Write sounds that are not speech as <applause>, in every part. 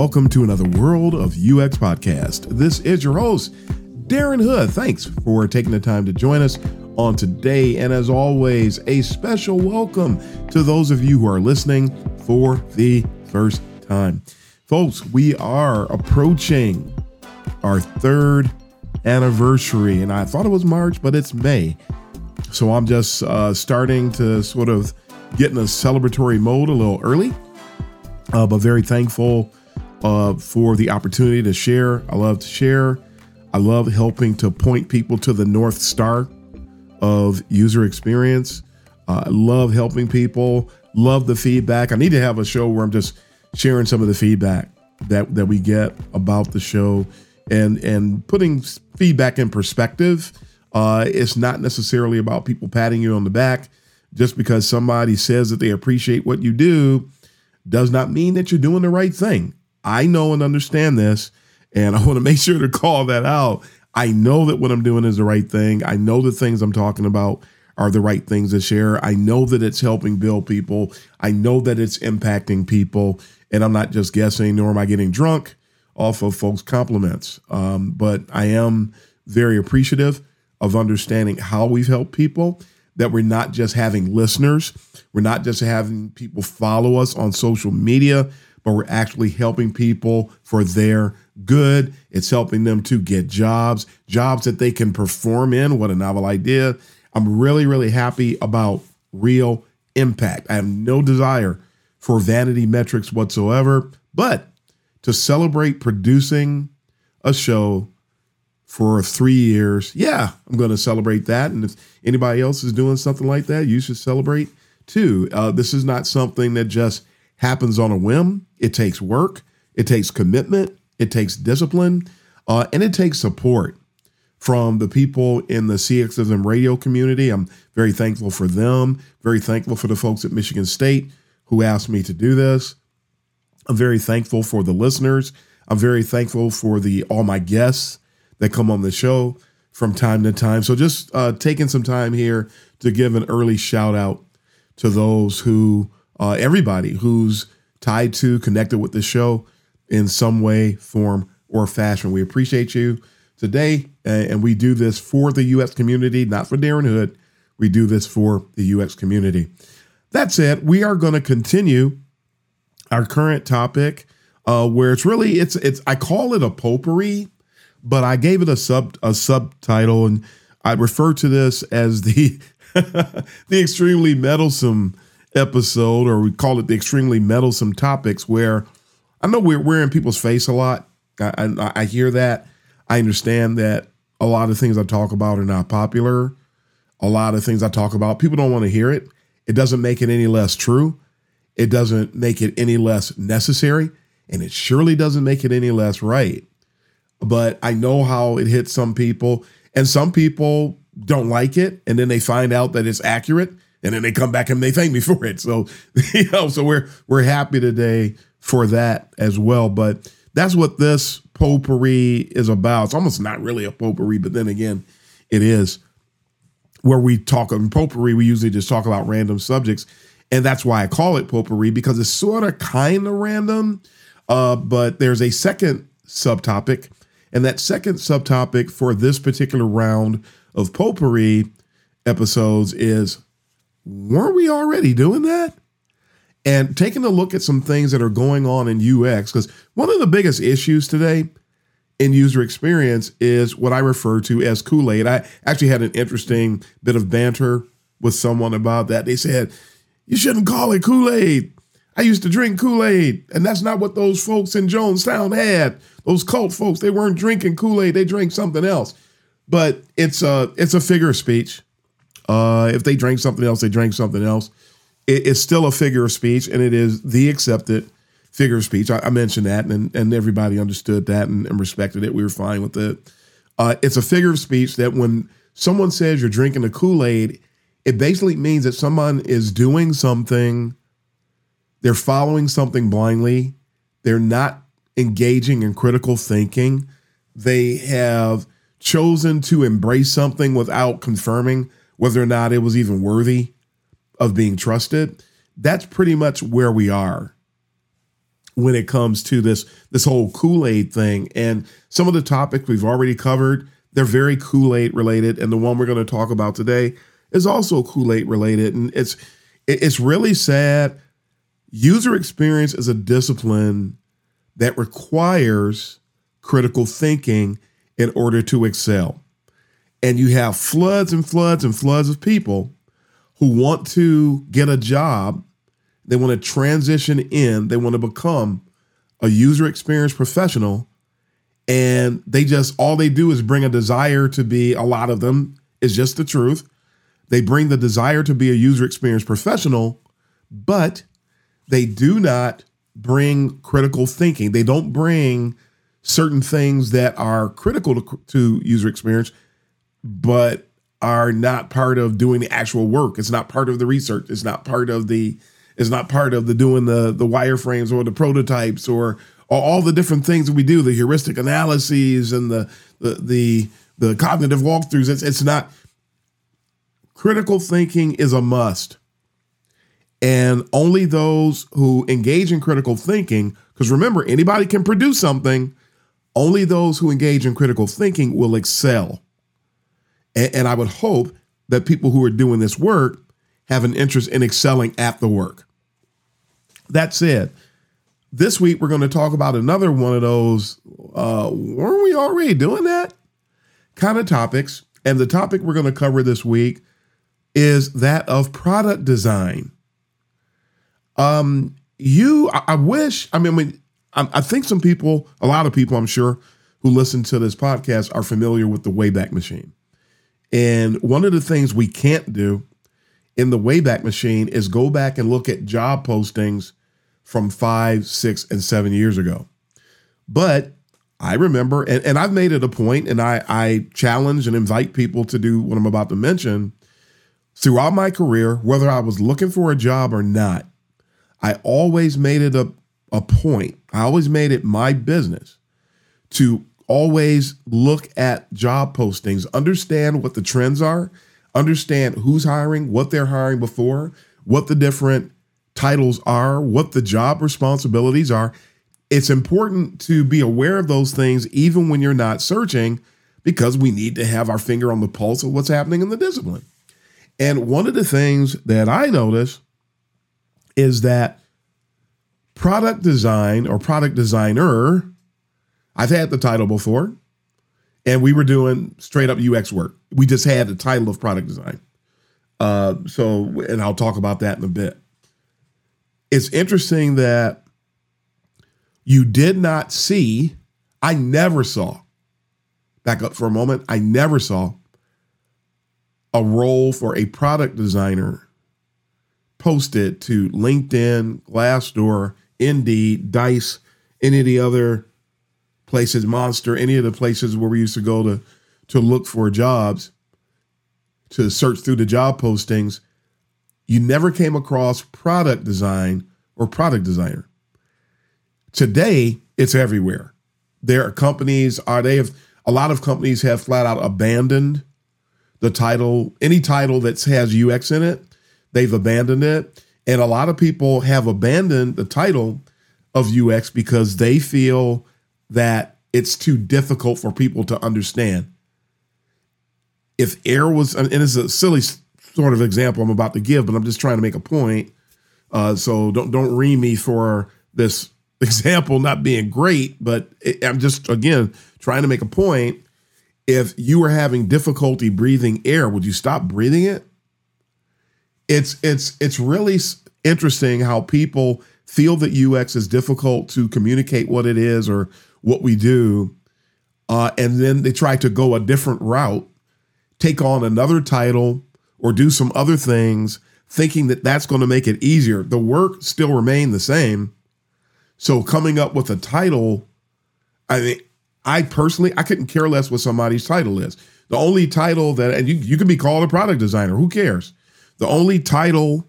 Welcome to another World of UX podcast. This is your host, Darren Hood. Thanks for taking the time to join us on today. And as always, a special welcome to those of you who are listening for the first time. Folks, we are approaching our third anniversary, and I thought it was March, but it's May. So I'm just uh, starting to sort of get in a celebratory mode a little early uh, but very thankful uh, for the opportunity to share. I love to share. I love helping to point people to the North Star of user experience. Uh, I love helping people, love the feedback. I need to have a show where I'm just sharing some of the feedback that, that we get about the show and, and putting feedback in perspective. Uh, it's not necessarily about people patting you on the back just because somebody says that they appreciate what you do does not mean that you're doing the right thing. I know and understand this, and <laughs> I want to make sure to call that out. I know that what I'm doing is the right thing. I know the things I'm talking about are the right things to share. I know that it's helping build people. I know that it's impacting people, and I'm not just guessing, nor am I getting drunk off of folks' compliments. Um, but I am very appreciative of understanding how we've helped people that we're not just having listeners, we're not just having people follow us on social media, but we're actually helping people for their good. It's helping them to get jobs, jobs that they can perform in. What a novel idea. I'm really, really happy about real impact. I have no desire for vanity metrics whatsoever, but to celebrate producing a show for three years, yeah, I'm going to celebrate that. And if anybody else is doing something like that, you should celebrate too. Uh, this is not something that just happens on a whim. It takes work, it takes commitment, it takes discipline, uh, and it takes support from the people in the CX of M radio community. I'm very thankful for them, very thankful for the folks at Michigan State who asked me to do this. I'm very thankful for the listeners. I'm very thankful for the all my guests that come on the show from time to time. So just uh, taking some time here to give an early shout out to those who, uh, everybody who's tied to, connected with the show in some way, form, or fashion. We appreciate you today, and we do this for the UX community, not for Darren Hood. We do this for the UX community. That said, we are going to continue our current topic, uh, where it's really it's it's I call it a potpourri but I gave it a sub a subtitle, and I refer to this as the <laughs> the extremely meddlesome episode, or we call it the extremely meddlesome topics, where I know we're we're in people's face a lot. I, I, I hear that. I understand that a lot of things I talk about are not popular. A lot of things I talk about, people don't want to hear it. It doesn't make it any less true. It doesn't make it any less necessary. And it surely doesn't make it any less right but I know how it hits some people, and some people don't like it, and then they find out that it's accurate, and then they come back and they thank me <laughs> for it. So, you know, so we're we're happy today for that as well. But that's what this potpourri is about. It's almost not really a potpourri, but then again, it is. Where we talk in potpourri, we usually just talk about random subjects, and that's why I call it potpourri because it's sort of kind of random. Uh, but there's a second subtopic and that second subtopic for this particular round of potpourri episodes is weren't we already doing that? And taking a look at some things that are going on in UX, because one of the biggest issues today in user experience is what I refer to as Kool Aid. I actually had an interesting bit of banter with someone about that. They said, You shouldn't call it Kool Aid. I used to drink Kool Aid, and that's not what those folks in Jonestown had. Those cult folks, they weren't drinking Kool Aid; they drank something else. But it's a it's a figure of speech. Uh, if they drank something else, they drank something else. It, it's still a figure of speech, and it is the accepted figure of speech. I, I mentioned that, and, and everybody understood that and, and respected it. We were fine with it. Uh, it's a figure of speech that when someone says you're drinking the Kool Aid, it basically means that someone is doing something, they're following something blindly, they're not engaging in critical thinking, they have chosen to embrace something without confirming whether or not it was even worthy of being trusted. That's pretty much where we are when it comes to this this whole Kool-Aid thing. And some of the topics we've already covered they're very Kool-Aid related. And the one we're going to talk about today is also Kool-Aid related. And it's it's really sad. User experience is a discipline that requires critical thinking in order to excel and you have floods and floods and floods of people who want to get a job they want to transition in, they want to become a user experience professional. And they just, all they do is bring a desire to be, a lot of them is just the truth. They bring the desire to be a user experience professional, but they do not bring critical thinking. They don't bring certain things that are critical to, to user experience, but are not part of doing the actual work. It's not part of the research. It's not part of the it's not part of the doing the the wireframes or the prototypes or, or all the different things that we do, the heuristic analyses and the the the, the cognitive walkthroughs. It's it's not critical thinking is a must. And only those who engage in critical thinking, because remember, anybody can produce something, only those who engage in critical thinking will excel. And, and, I would hope that people who are doing this work have an interest in excelling at the work. That said, this week we're going to talk about another one of those, uh, weren't we already doing that? Kind of topics. And the topic we're going to cover this week is that of product design. Um, you, I, I wish, I mean, I mean, I, I think some people, a lot of people, I'm sure, who listen to this podcast are familiar with the Wayback Machine. And one of the things we can't do in the Wayback Machine is go back and look at job postings from five, six, and seven years ago. But I remember, and, and I've made it a point, and I, I challenge and invite people to do what I'm about to mention. Throughout my career, whether I was looking for a job or not, I always made it a, a point. I always made it my business to always look at job postings, understand what the trends are, understand who's hiring, what they're hiring before, what the different titles are, what the job responsibilities are. It's important to be aware of those things even when you're not searching because we need to have our finger on the pulse of what's happening in the discipline. And one of the things that I notice is that product design or product designer, I've had the title before, and we were doing straight up UX work. We just had the title of product design. Uh, so, and I'll talk about that in a bit it's interesting that you did not see, I never saw, back up for a moment, I never saw a role for a product designer posted to LinkedIn, Glassdoor, Indeed, Dice, any of the other places, Monster, any of the places where we used to go to to look for jobs, to search through the job postings you never came across product design or product designer. Today, it's everywhere. There are companies are they have a lot of companies have flat out abandoned the title, any title that has UX in it, they've abandoned it. And a lot of people have abandoned the title of UX because they feel that it's too difficult for people to understand. If air was, and it's a silly sort of example I'm about to give, but I'm just trying to make a point. Uh, so don't don't read me for this <laughs> example not being great, but it, I'm just again trying to make a point. If you were having difficulty breathing air, would you stop breathing it? It's it's it's really interesting how people feel that UX is difficult to communicate what it is or what we do, uh, and then they try to go a different route, take on another title, or do some other things thinking that that's going to make it easier. The work still remain the same. So coming up with a title, I mean, I personally, I couldn't care less what somebody's title is. The only title that, and you, you can be called a product designer, who cares? The only title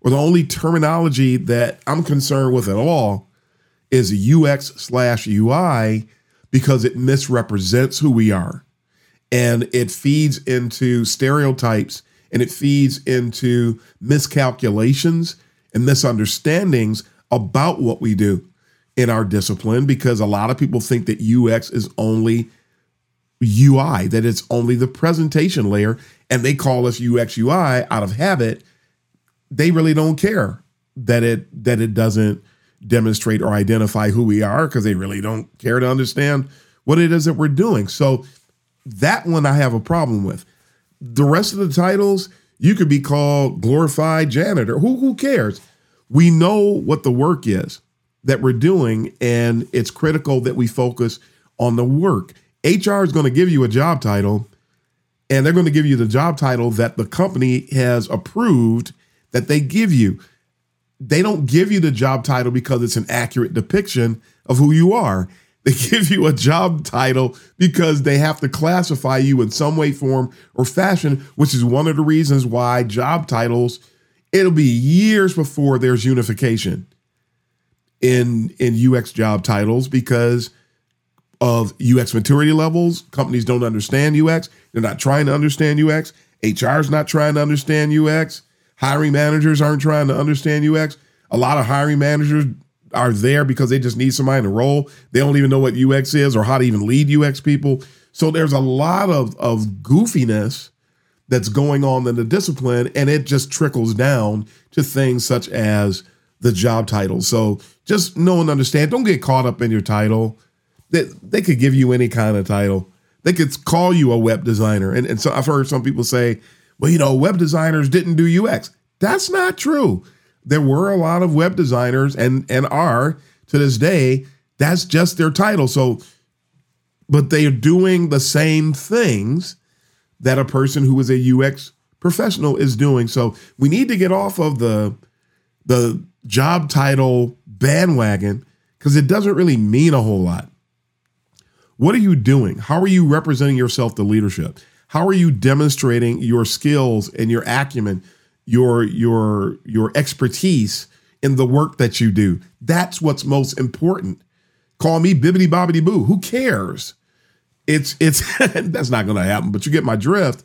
or the only terminology that I'm concerned with at all is UX slash UI because it misrepresents who we are. And it feeds into stereotypes and it feeds into miscalculations and misunderstandings about what we do in our discipline because a lot of people think that UX is only UI, that it's only the presentation layer, and they call us UX UI out of habit. They really don't care that it that it doesn't demonstrate or identify who we are because they really don't care to understand what it is that we're doing. So that one I have a problem with. The rest of the titles, you could be called glorified janitor. Who who cares? We know what the work is that we're doing, and it's critical that we focus on the work. HR is going to give you a job title, and they're going to give you the job title that the company has approved that they give you. They don't give you the job title because it's an accurate depiction of who you are. They <laughs> give you a job title because they have to classify you in some way, form, or fashion, which is one of the reasons why job titles, it'll be years before there's unification in, in UX job titles because of UX maturity levels. Companies don't understand UX. They're not trying to understand UX. HR is not trying to understand UX. Hiring managers aren't trying to understand UX. A lot of hiring managers are there because they just need somebody in a role. They don't even know what UX is or how to even lead UX people. So there's a lot of, of goofiness that's going on in the discipline, and it just trickles down to things such as the job title. So just know and understand. Don't get caught up in your title. They, they could give you any kind of title. They could call you a web designer. And, and so I've heard some people say, well, you know, web designers didn't do UX. That's not true. There were a lot of web designers and and are to this day. That's just their title. So but they are doing the same things that a person who is a UX professional is doing. So we need to get off of the the job title bandwagon because it doesn't really mean a whole lot. What are you doing? How are you representing yourself to leadership how are you demonstrating your skills and your acumen your your your expertise in the work that you do. That's what's most important. Call me bibbity bobbity boo. Who cares? It's it's <laughs> that's not going to happen. But you get my drift.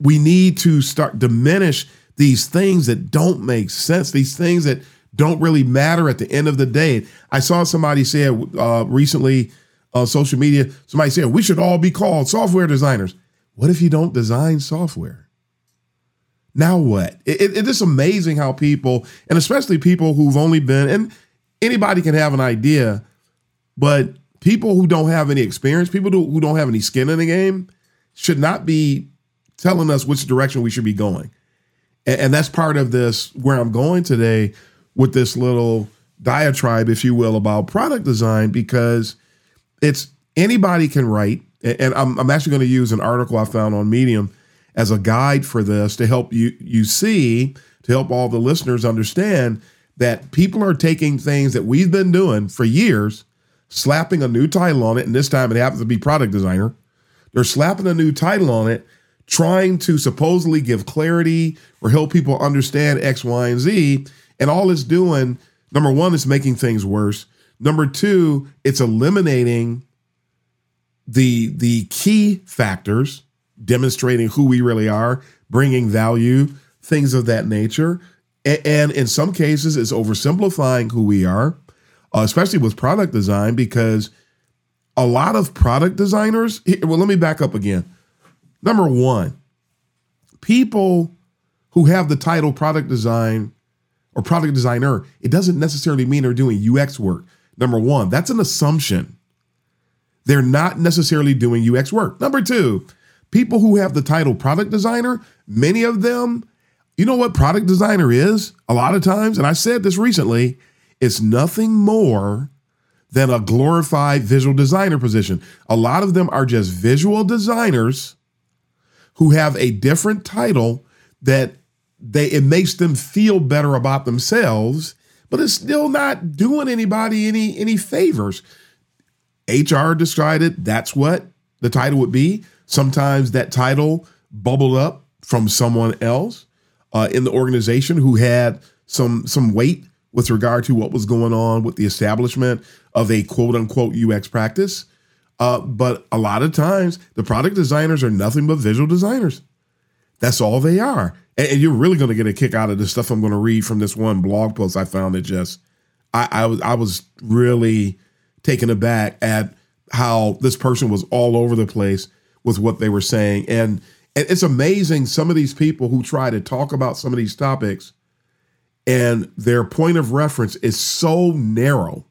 We need to start diminish these things that don't make sense. These things that don't really matter at the end of the day. I saw somebody say uh, recently on social media. Somebody said we should all be called software designers. What if you don't design software? now what? It, it, it is amazing how people, and especially people who've only been, and anybody can have an idea, but people who don't have any experience, people who don't have any skin in the game, should not be telling us which direction we should be going. And, and that's part of this where I'm going today with this little diatribe, if you will, about product design, because it's anybody can write. And I'm, I'm actually going to use an article I found on Medium as a guide for this to help you you see to help all the listeners understand that people are taking things that we've been doing for years, slapping a new title on it, and this time it happens to be product designer. They're slapping a new title on it, trying to supposedly give clarity or help people understand X, Y, and Z. And all it's doing, number one, is making things worse. Number two, it's eliminating the the key factors demonstrating who we really are, bringing value, things of that nature. And in some cases, it's oversimplifying who we are, uh, especially with product design, because a lot of product designers, well, let me back up again. Number one, people who have the title product design or product designer, it doesn't necessarily mean they're doing UX work. Number one, that's an assumption. They're not necessarily doing UX work. Number two, people who have the title product designer, many of them, you know what product designer is? A lot of times, and I said this recently, it's nothing more than a glorified visual designer position. A lot of them are just visual designers who have a different title that they it makes them feel better about themselves, but it's still not doing anybody any any favors. HR decided that's what the title would be. Sometimes that title bubbled up from someone else uh, in the organization who had some some weight with regard to what was going on with the establishment of a quote unquote UX practice. Uh, but a lot of times, the product designers are nothing but visual designers. That's all they are. And, and you're really going to get a kick out of the stuff I'm going to read from this one blog post I found that just, I, I was I was really taken aback at how this person was all over the place with what they were saying. And, and it's amazing some of these people who try to talk about some of these topics and their point of reference is so narrow.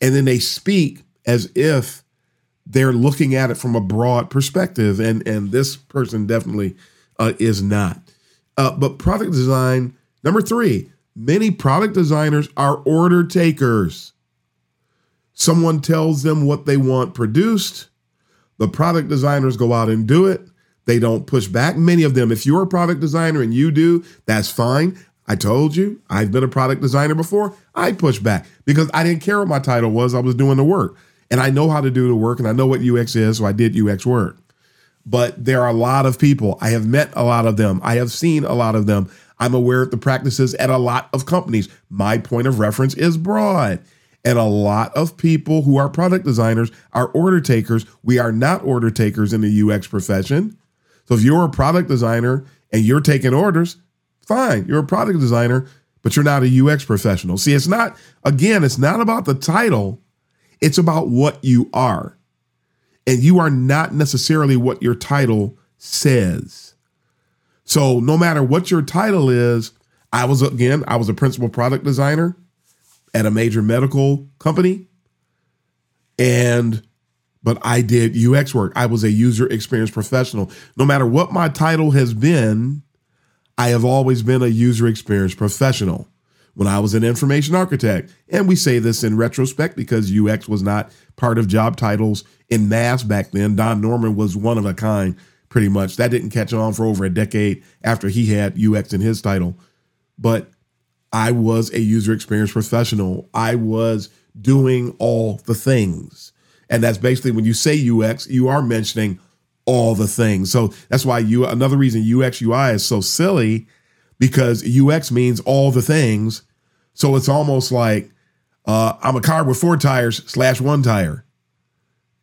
And then they speak as if they're looking at it from a broad perspective. And, and this person definitely uh, is not. Uh, but product design, number three, many product designers are order takers. Someone tells them what they want produced. The product designers go out and do it. They don't push back. Many of them, if you're a product designer and you do, that's fine. I told you, I've been a product designer before. I push back because I didn't care what my title was. I was doing the work and I know how to do the work and I know what UX is. So I did UX work. But there are a lot of people. I have met a lot of them. I have seen a lot of them. I'm aware of the practices at a lot of companies. My point of reference is broad. And a lot of people who are product designers are order takers. We are not order takers in the UX profession. So if you're a product designer and you're taking orders, fine, you're a product designer, but you're not a UX professional. See, it's not, again, it's not about the title, it's about what you are. And you are not necessarily what your title says. So no matter what your title is, I was, again, I was a principal product designer at a major medical company. And but I did UX work. I was a user experience professional. No matter what my title has been, I have always been a user experience professional. When I was an information architect, and we say this in retrospect because UX was not part of job titles in mass back then. Don Norman was one of a kind, pretty much. That didn't catch on for over a decade after he had UX in his title. But I was a user experience professional. I was doing all the things. And that's basically when you say UX, you are mentioning all the things. So that's why you another reason UX UI is so silly because UX means all the things. So it's almost like uh, I'm a car with four tires slash one tire.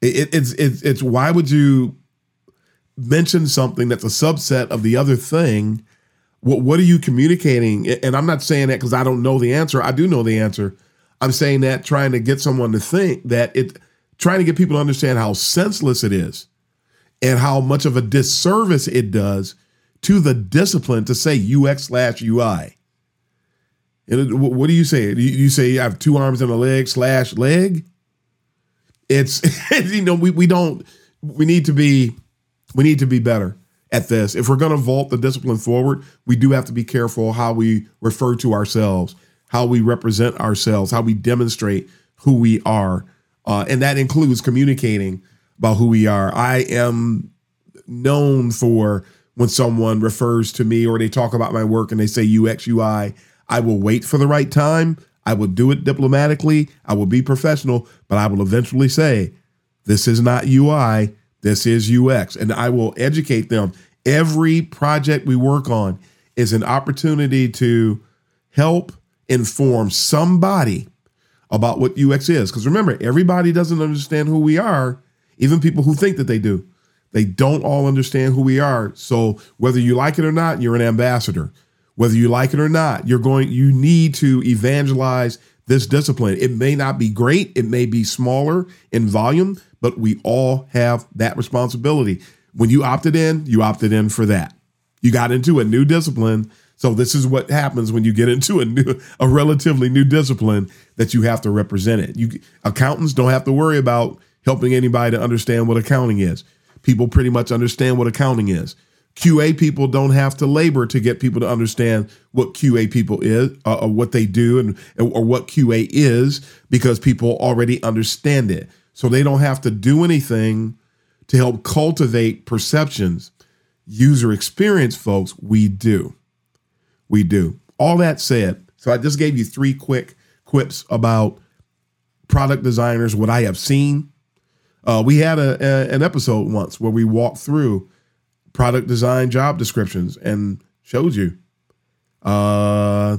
It, it, it's it's it's why would you mention something that's a subset of the other thing what what are you communicating? And I'm not saying that because I don't know the answer. I do know the answer. I'm saying that trying to get someone to think that it trying to get people to understand how senseless it is and how much of a disservice it does to the discipline to say UX slash UI. And what do you say? You say you have two arms and a leg slash leg? It's <laughs> you know we we don't we need to be we need to be better at this. If we're going to vault the discipline forward, we do have to be careful how we refer to ourselves, how we represent ourselves, how we demonstrate who we are. Uh, and that includes communicating about who we are. I am known for when someone refers to me or they talk about my work and they say UX, UI, I will wait for the right time. I will do it diplomatically. I will be professional, but I will eventually say, this is not UI. This is UX. And I will educate them. Every project we work on is an opportunity to help inform somebody about what UX is. Because remember, everybody doesn't understand who we are, even people who think that they do. They don't all understand who we are. So whether you like it or not, you're an ambassador. Whether you like it or not, you're going you need to evangelize this discipline. It may not be great, it may be smaller in volume, but we all have that responsibility. When you opted in, you opted in for that. You got into a new discipline. So this is what happens when you get into a new a relatively new discipline that you have to represent it. You accountants don't have to worry about helping anybody to understand what accounting is. People pretty much understand what accounting is. QA people don't have to labor to get people to understand what QA people is, uh, or what they do, and or what QA is, because people already understand it. So they don't have to do anything to help cultivate perceptions. user experience folks, we do. We do. All that said, so I just gave you three quick quips about product designers, what I have seen. Uh, we had a, a, an episode once where we walked through product design job descriptions and showed you. Uh,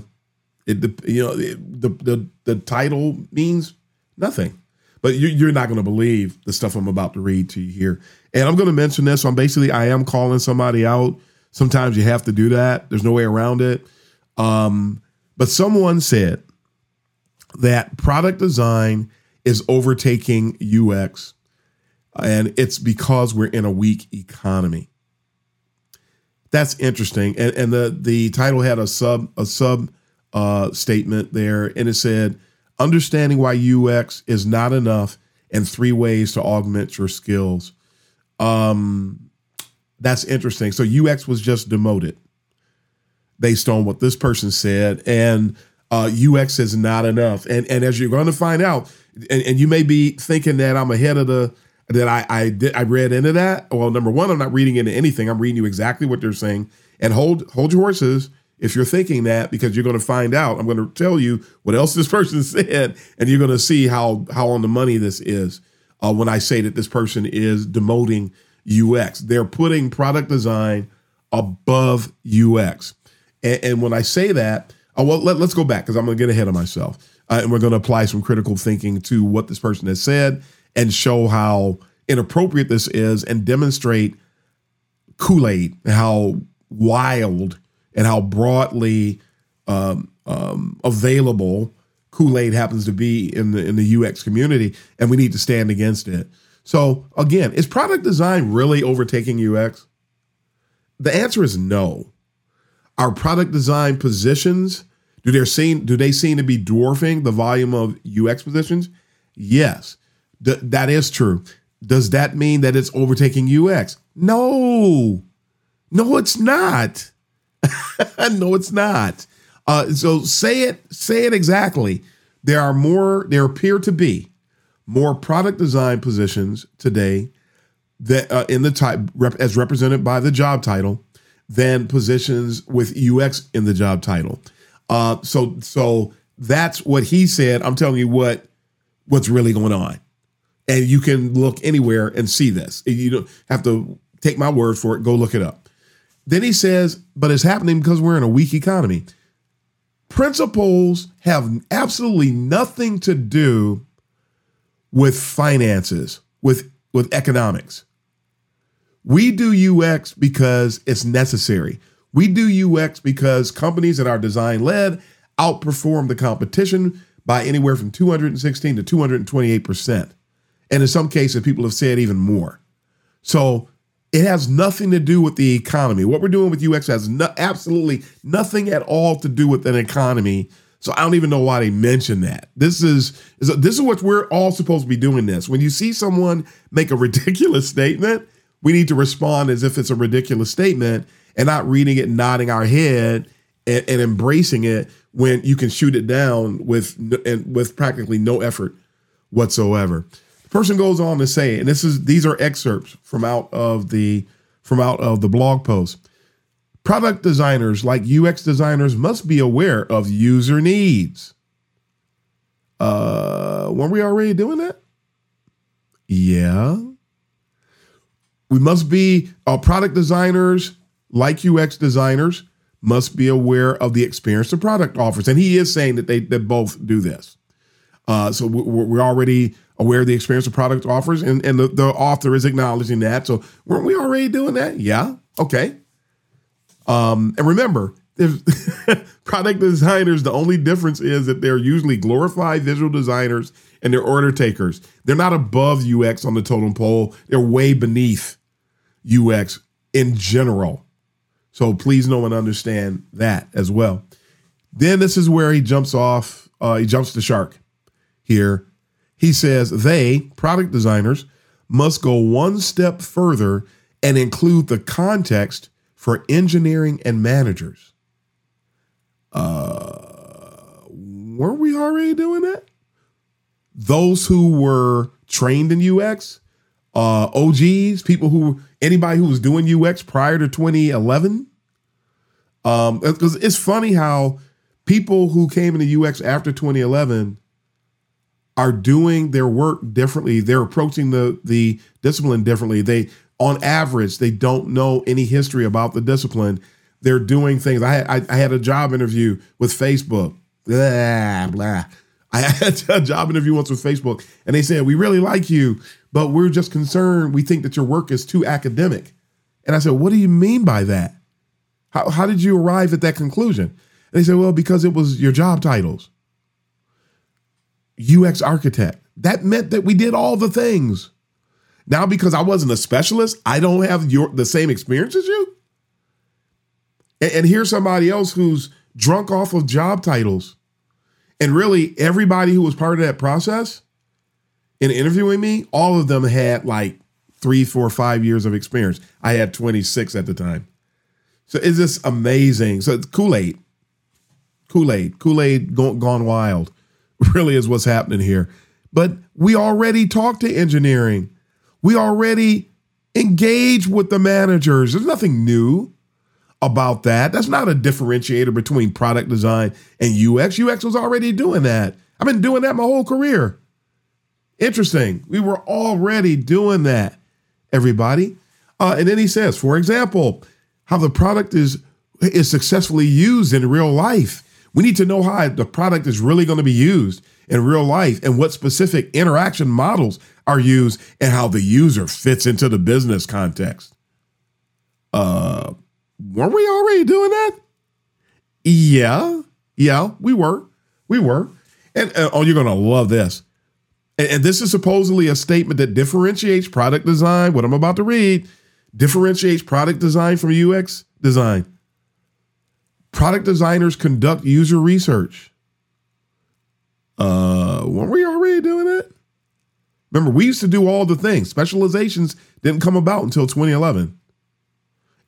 it you know it, the the the title means nothing, but you, you're not going to believe the stuff I'm about to read to you here. And I'm going to mention this. So I'm basically I am calling somebody out. Sometimes you have to do that. There's no way around it. Um, but someone said that product design is overtaking UX, and it's because we're in a weak economy. That's interesting. And, and the the title had a sub a sub uh, statement there, and it said, "Understanding why UX is not enough, and three ways to augment your skills." Um, that's interesting. So UX was just demoted based on what this person said, and uh, UX is not enough. And and as you're going to find out, and, and you may be thinking that I'm ahead of the that I I did I read into that. Well, number one, I'm not reading into anything. I'm reading you exactly what they're saying. And hold hold your horses if you're thinking that because you're going to find out. I'm going to tell you what else this person <laughs> said, and you're going to see how how on the money this is. Uh, when I say that this person is demoting UX, they're putting product design above UX. And, and when I say that, uh, well, let, us go back because I'm going to get ahead of myself. Uh, and we're going to apply some critical thinking to what this person has said and show how inappropriate this is and demonstrate Kool Aid, how wild and how broadly um, um, available Kool Aid happens to be in the in the UX community, and we need to stand against it. So again, is product design really overtaking UX? The answer is no. Our product design positions do they seem do they seem to be dwarfing the volume of UX positions? Yes, Th- that is true. Does that mean that it's overtaking UX? No, no, it's not. <laughs> no, it's not. Uh, so say it, say it exactly. There are more. There appear to be more product design positions today that uh, in the type rep, as represented by the job title than positions with UX in the job title. Uh, so so that's what he said. I'm telling you what what's really going on, and you can look anywhere and see this. You don't have to take my word for it. Go look it up. Then he says, but it's happening because we're in a weak economy. Principles have absolutely nothing to do with finances, with with economics. We do UX because it's necessary. We do UX because companies that are design led outperform the competition by anywhere from 216 to 228%. And in some cases, people have said even more. So it has nothing to do with the economy. What we're doing with UX has no, absolutely nothing at all to do with an economy. So I don't even know why they mention that. This is, is this is what we're all supposed to be doing. This when you see someone make a <laughs> ridiculous statement, we need to respond as if it's a ridiculous statement and not reading it, nodding our head, and, and embracing it when you can shoot it down with and with practically no effort whatsoever. Person goes on to say, and this is these are excerpts from out of the from out of the blog post. Product designers like UX designers must be aware of user needs. Uh, weren't we already doing that? Yeah. We must be uh, product designers, like UX designers, must be aware of the experience the product offers. And he is saying that they that both do this. Uh, so we're already aware of the experience the product offers, and, and the, the author is acknowledging that. So weren't we already doing that? Yeah. Okay. Um, and remember, <laughs> product designers, the only difference is that they're usually glorified visual designers and they're order takers. They're not above UX on the totem pole. They're way beneath UX in general. So please know and understand that as well. Then this is where he jumps off, uh, he jumps the shark here. He says they, product designers, must go one step further and include the context for engineering and managers. Uh, weren't we already doing that? Those who were trained in UX uh, OGs, people who anybody who was doing UX prior to 2011. Um, because it's funny how people who came into UX after 2011 are doing their work differently. They're approaching the the discipline differently. They, on average, they don't know any history about the discipline. They're doing things. I had, I, I had a job interview with Facebook. Blah blah. I <laughs> had a job interview once with Facebook, and they said we really like you, but we're just concerned. We think that your work is too academic. And I said, what do you mean by that? How how did you arrive at that conclusion? And they said, well, because it was your job titles. UX architect. That meant that we did all the things. Now, because I wasn't a specialist, I don't have your the same experience as you. And, and here's somebody else who's drunk off of job titles. And really, everybody who was part of that process in interviewing me, all of them had like three, four, five years of experience. I had 26 at the time. So it's just amazing. So it's Kool Aid. Kool Aid. Kool Aid gone wild <laughs> really is what's happening here. But we already talked to engineering. We already engage with the managers. There's nothing new about that. That's not a differentiator between product design and UX. UX was already doing that. I've been doing that my whole career. Interesting. We were already doing that, everybody. Uh, and then he says, for example, how the product is is successfully used in real life. We need to know how the product is really going to be used in real life and what specific interaction models are used and how the user fits into the business context. Uh, weren't we already doing that? Yeah, yeah, we were. We were. And oh, you're to love this. And, and this is supposedly a statement that differentiates product design, what I'm about to read, differentiates product design from UX design. Product designers conduct user research. Uh, weren't we already doing that? Remember, we used to do all the things. Specializations didn't come about until 2011.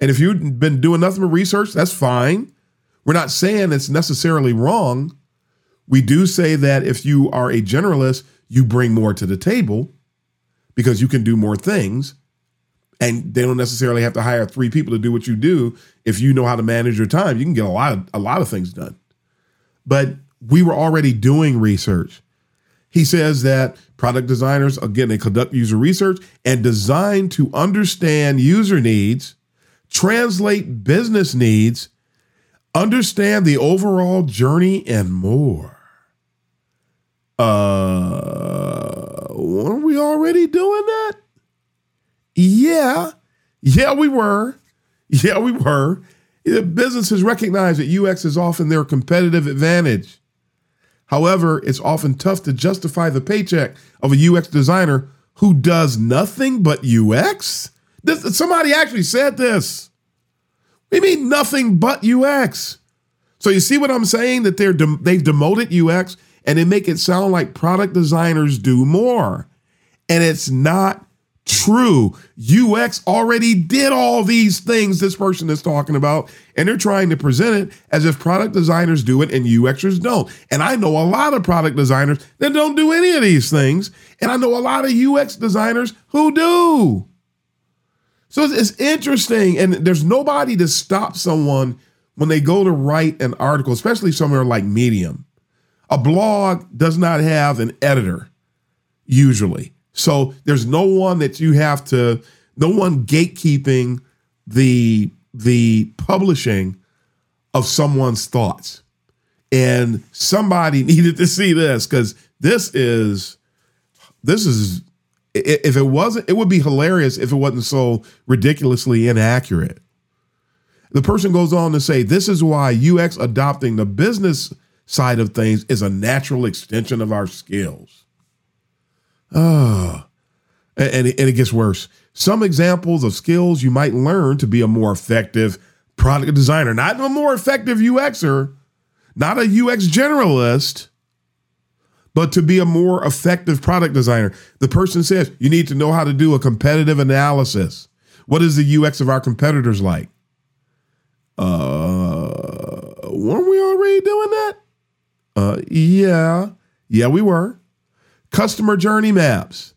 And if you've been doing nothing but research, that's fine. We're not saying it's necessarily wrong. We do say that if you are a generalist, you bring more to the table because you can do more things and they don't necessarily have to hire three people to do what you do. If you know how to manage your time you can get a lot of a lot of things done. But we were already doing research. He says that product designers again they conduct user research and design to understand user needs translate business needs understand the overall journey and more. Uh weren't we already doing that yeah, yeah, we were. Yeah, we were. The businesses recognize that UX is often their competitive advantage. However, it's often tough to justify the paycheck of a UX designer who does nothing but UX. This, somebody actually said this. We mean nothing but UX. So you see what I'm saying? That they're de- they've demoted UX and they make it sound like product designers do more, and it's not true. UX already did all these things this person is talking about, and they're trying to present it as if product designers do it and UXers don't. And I know a lot of product designers that don't do any of these things, and I know a lot of UX designers who do. So it's, interesting, and there's nobody to stop someone when they go to write an article, especially somewhere like Medium. A blog does not have an editor, usually. So there's no one that you have to, no one gatekeeping the the publishing of someone's thoughts. And somebody <laughs> needed to see this because this is this is if it wasn't, it would be hilarious if it wasn't so ridiculously inaccurate. The person goes on to say, This is why UX adopting the business side of things is a natural extension of our skills. Oh, and, and it gets worse. Some examples of skills you might learn to be a more effective product designer, not a more effective UXer, not a UX generalist, but to be a more effective product designer. The person says you need to know how to do a competitive analysis. What is the UX of our competitors like? Uh, weren't we already doing that? Uh, yeah, yeah, we were. Customer journey maps.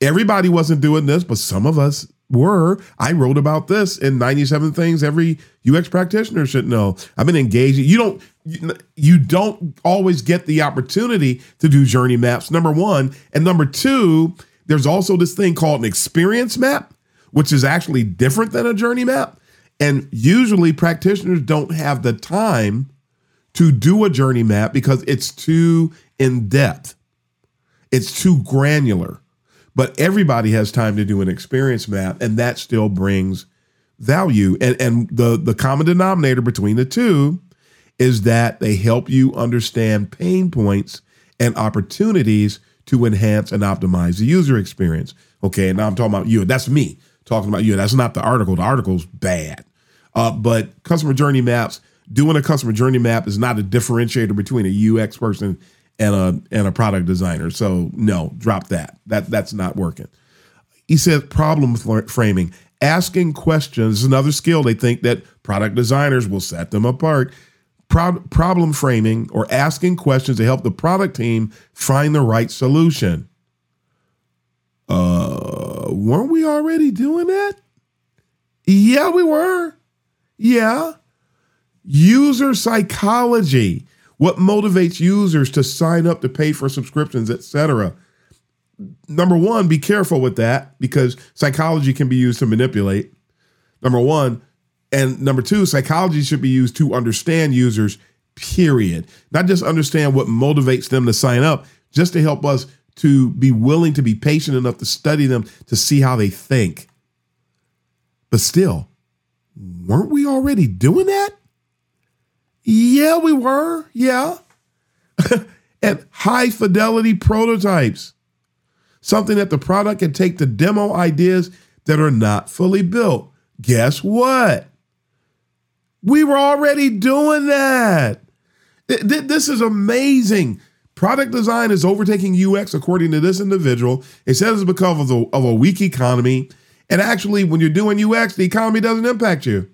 Everybody wasn't doing this, but some of us were. I wrote about this in 97 things every UX practitioner should know. I've been engaging. You don't you don't always get the opportunity to do journey maps. Number 1, and number 2, there's also this thing called an experience map, which is actually different than a journey map. And usually practitioners don't have the time to do a journey map because it's too in depth. It's too granular. But everybody has time to do an experience map, and that still brings value. And and the the common denominator between the two is that they help you understand pain points and opportunities to enhance and optimize the user experience. Okay, and now I'm talking about you. That's me talking about you. That's not the article. The article's bad. Uh, but customer journey maps, doing a customer journey map is not a differentiator between a UX person and a and a product designer. So no, drop that. That that's not working. He says problem framing, asking questions is another skill they think that product designers will set them apart. Pro- problem framing or asking questions to help the product team find the right solution. Uh, weren't we already doing that? Yeah, we were. Yeah. User psychology what motivates users to sign up to pay for subscriptions, etc. Number one, be careful with that because psychology can be used to manipulate. Number one. And number two, psychology should be used to understand users, period. Not just understand what motivates them to sign up, just to help us to be willing to be patient enough to study them to see how they think. But still, weren't we already doing that? Yeah, we were. Yeah. <laughs> and high fidelity prototypes. Something that the product can take to demo ideas that are not fully built. Guess what? We were already doing that. This is amazing. Product design is overtaking UX, according to this individual. It says it's because of, the, of a weak economy. And actually, when you're doing UX, the economy doesn't impact you.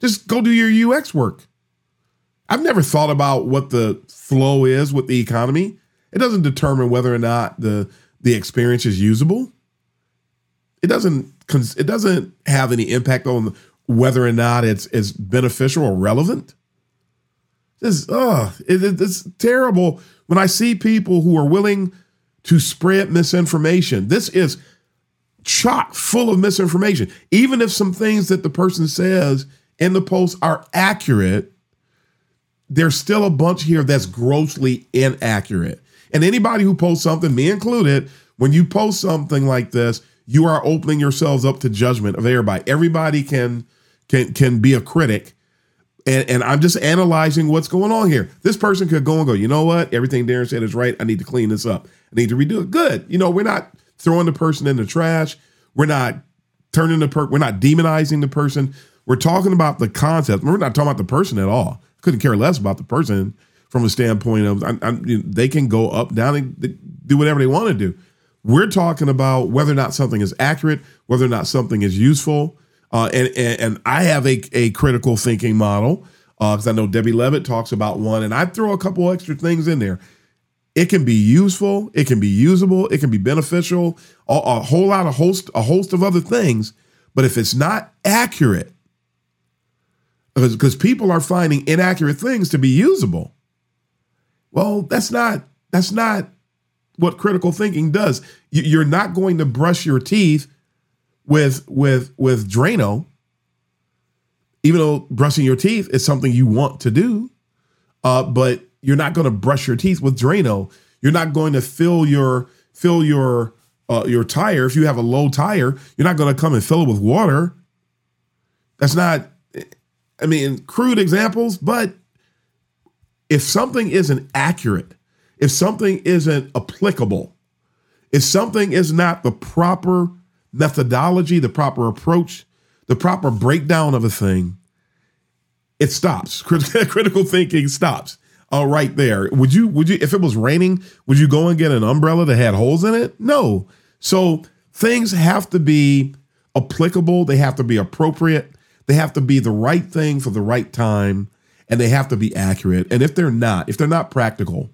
Just go do your UX work. I've never thought about what the flow is with the economy. It doesn't determine whether or not the the experience is usable. It doesn't it doesn't have any impact on whether or not it's it's beneficial or relevant. This oh, it, it's terrible when I see people who are willing to spread misinformation. This is chock full of misinformation. Even if some things that the person says in the post are accurate, there's still a bunch here that's grossly inaccurate. And anybody who posts something, me included, when you post something like this, you are opening yourselves up to judgment of everybody. Everybody can can can be a critic. And, and I'm just analyzing what's going on here. This person could go and go, you know what? Everything Darren said is right. I need to clean this up. I need to redo it. Good. You know, we're not throwing the person in the trash. We're not turning the per we're not demonizing the person. We're talking about the concept. We're not talking about the person at all couldn't care less about the person from a standpoint of I, I, they can go up, down, and do whatever they want to do. We're talking about whether or not something is accurate, whether or not something is useful. Uh, and, and, and I have a, a critical thinking model because uh, I know Debbie Levitt talks about one, and I throw a couple extra things in there. It can be useful, it can be usable, it can be beneficial, a, a whole lot of host a host of other things. But if it's not accurate, because people are finding inaccurate things to be usable. Well, that's not that's not what critical thinking does. You're not going to brush your teeth with with with Drano, even though brushing your teeth is something you want to do. Uh, but you're not going to brush your teeth with Drano. You're not going to fill your fill your uh, your tire if you have a low tire. You're not going to come and fill it with water. That's not I mean, crude examples, but if something isn't accurate, if something isn't applicable, if something is not the proper methodology, the proper approach, the proper breakdown of a thing, it stops. <laughs> Critical thinking stops. Oh, right there. Would you, would you, if it was raining, would you go and get an umbrella that had holes in it? No. So things have to be applicable, they have to be appropriate, they have to be the right thing for the right time and they have to be accurate. And if they're not, if they're not practical,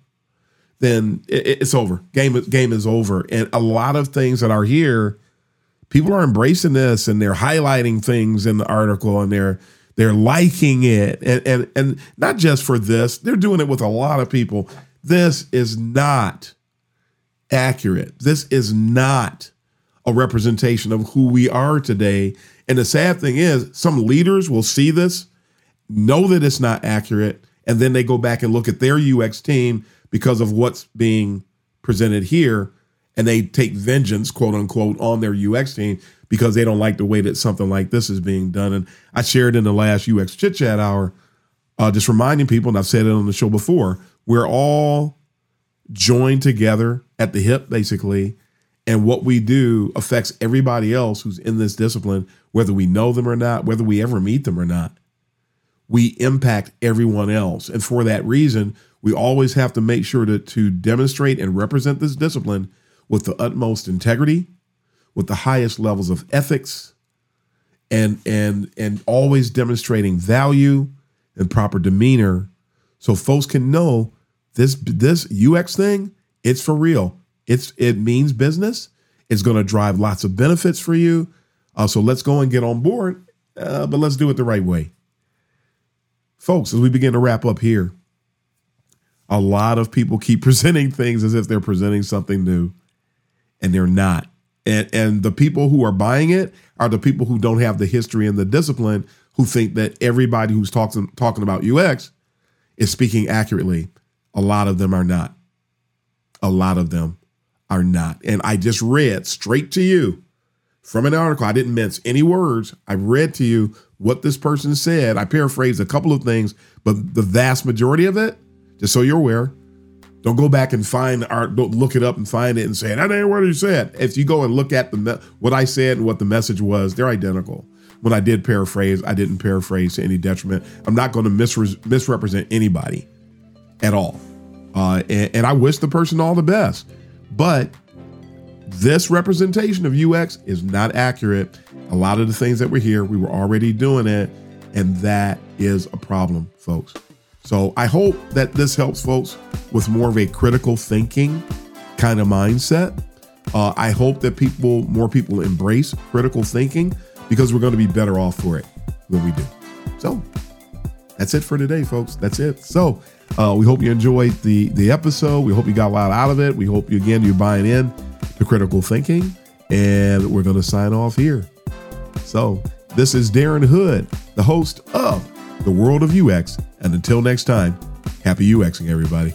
then it, it's over. Game game is over. And a lot of things that are here, people are embracing this and they're highlighting things in the article and they're they're liking it. And and and not just for this, they're doing it with a lot of people. This is not accurate. This is not a representation of who we are today. And the sad thing is, some leaders will see this, know that it's not accurate, and then they go back and look at their UX team because of what's being presented here, and they take vengeance, quote unquote, on their UX team because they don't like the way that something like this is being done. And I shared in the last UX chit chat hour, uh, just reminding people, and I've said it on the show before, we're all joined together at the hip, basically. And what we do affects everybody else who's in this discipline, whether we know them or not, whether we ever meet them or not. We impact everyone else. And for that reason, we always have to make sure to, to demonstrate and represent this discipline with the utmost integrity, with the highest levels of ethics, and and and always demonstrating value and proper demeanor so folks can know this this UX thing, it's for real. It's it means business. It's going to drive lots of benefits for you. Uh, so let's go and get on board, uh, but let's do it the right way, folks. As we begin to wrap up here, a lot of people keep <laughs> presenting things as if they're presenting something new, and they're not. And and the people who are buying it are the people who don't have the history and the discipline, who think that everybody who's talking talking about UX is speaking accurately. A lot of them are not. A lot of them are not. And I just read straight to you from an article. I didn't mince any words. I read to you what this person said. I paraphrased a couple of things, but the vast majority of it, just so you're aware, don't go back and find art. Don't look it up and find it and say that ain't what he said. If you go and look at the what I said and what the message was, they're identical. When I did paraphrase, I didn't paraphrase to any detriment. I'm not going to misre- misrepresent anybody at all. Uh, and, and I wish the person all the best. But this representation of UX is not accurate. A lot of the things that were here, we were already doing it. And that is a problem, folks. So I hope that this helps folks with more of a critical thinking kind of mindset. Uh, I hope that people, more people embrace critical thinking because we're going to be better off for it when we do. So that's it for today, folks. That's it. So uh, we hope you enjoyed the the episode. We hope you got a lot out of it. We hope you again you're buying in to critical thinking, and we're going to sign off here. So this is Darren Hood, the host of the World of UX, and until next time, happy UXing, everybody.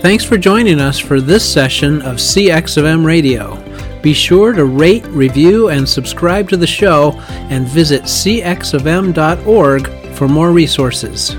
Thanks for joining us for this session of CX of M Radio. Be sure to rate, review, and subscribe to the show and visit cxofm.org for more resources.